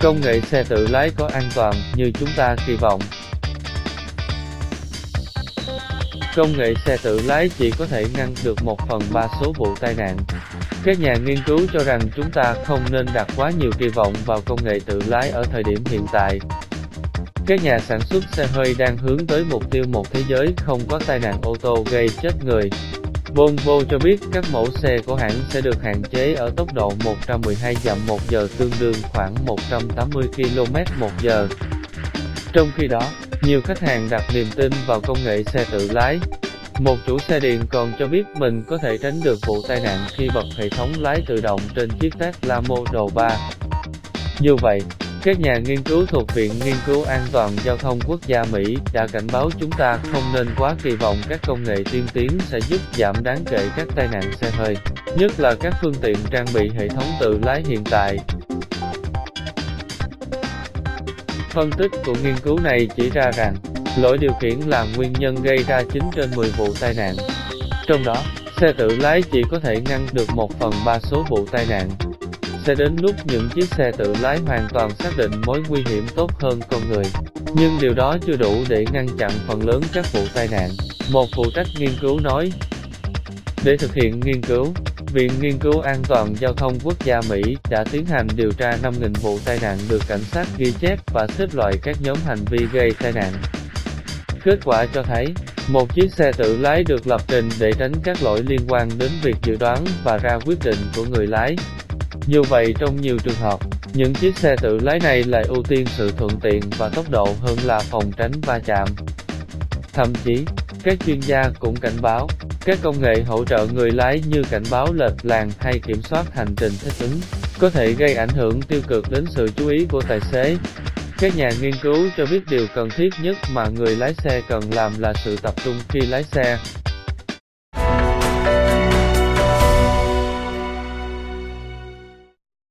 Công nghệ xe tự lái có an toàn như chúng ta kỳ vọng. Công nghệ xe tự lái chỉ có thể ngăn được một phần ba số vụ tai nạn. Các nhà nghiên cứu cho rằng chúng ta không nên đặt quá nhiều kỳ vọng vào công nghệ tự lái ở thời điểm hiện tại. Các nhà sản xuất xe hơi đang hướng tới mục tiêu một thế giới không có tai nạn ô tô gây chết người. Volvo cho biết các mẫu xe của hãng sẽ được hạn chế ở tốc độ 112 dặm một giờ tương đương khoảng 180 km một giờ. Trong khi đó, nhiều khách hàng đặt niềm tin vào công nghệ xe tự lái. Một chủ xe điện còn cho biết mình có thể tránh được vụ tai nạn khi bật hệ thống lái tự động trên chiếc Tesla Model 3. Như vậy, các nhà nghiên cứu thuộc Viện Nghiên cứu An toàn Giao thông Quốc gia Mỹ đã cảnh báo chúng ta không nên quá kỳ vọng các công nghệ tiên tiến sẽ giúp giảm đáng kể các tai nạn xe hơi, nhất là các phương tiện trang bị hệ thống tự lái hiện tại. Phân tích của nghiên cứu này chỉ ra rằng, lỗi điều khiển là nguyên nhân gây ra 9 trên 10 vụ tai nạn. Trong đó, xe tự lái chỉ có thể ngăn được 1 phần 3 số vụ tai nạn, sẽ đến lúc những chiếc xe tự lái hoàn toàn xác định mối nguy hiểm tốt hơn con người. Nhưng điều đó chưa đủ để ngăn chặn phần lớn các vụ tai nạn. Một phụ trách nghiên cứu nói. Để thực hiện nghiên cứu, Viện Nghiên cứu An toàn Giao thông Quốc gia Mỹ đã tiến hành điều tra 5.000 vụ tai nạn được cảnh sát ghi chép và xếp loại các nhóm hành vi gây tai nạn. Kết quả cho thấy, một chiếc xe tự lái được lập trình để tránh các lỗi liên quan đến việc dự đoán và ra quyết định của người lái, như vậy trong nhiều trường hợp, những chiếc xe tự lái này lại ưu tiên sự thuận tiện và tốc độ hơn là phòng tránh va chạm. Thậm chí, các chuyên gia cũng cảnh báo, các công nghệ hỗ trợ người lái như cảnh báo lệch làng hay kiểm soát hành trình thích ứng, có thể gây ảnh hưởng tiêu cực đến sự chú ý của tài xế. Các nhà nghiên cứu cho biết điều cần thiết nhất mà người lái xe cần làm là sự tập trung khi lái xe,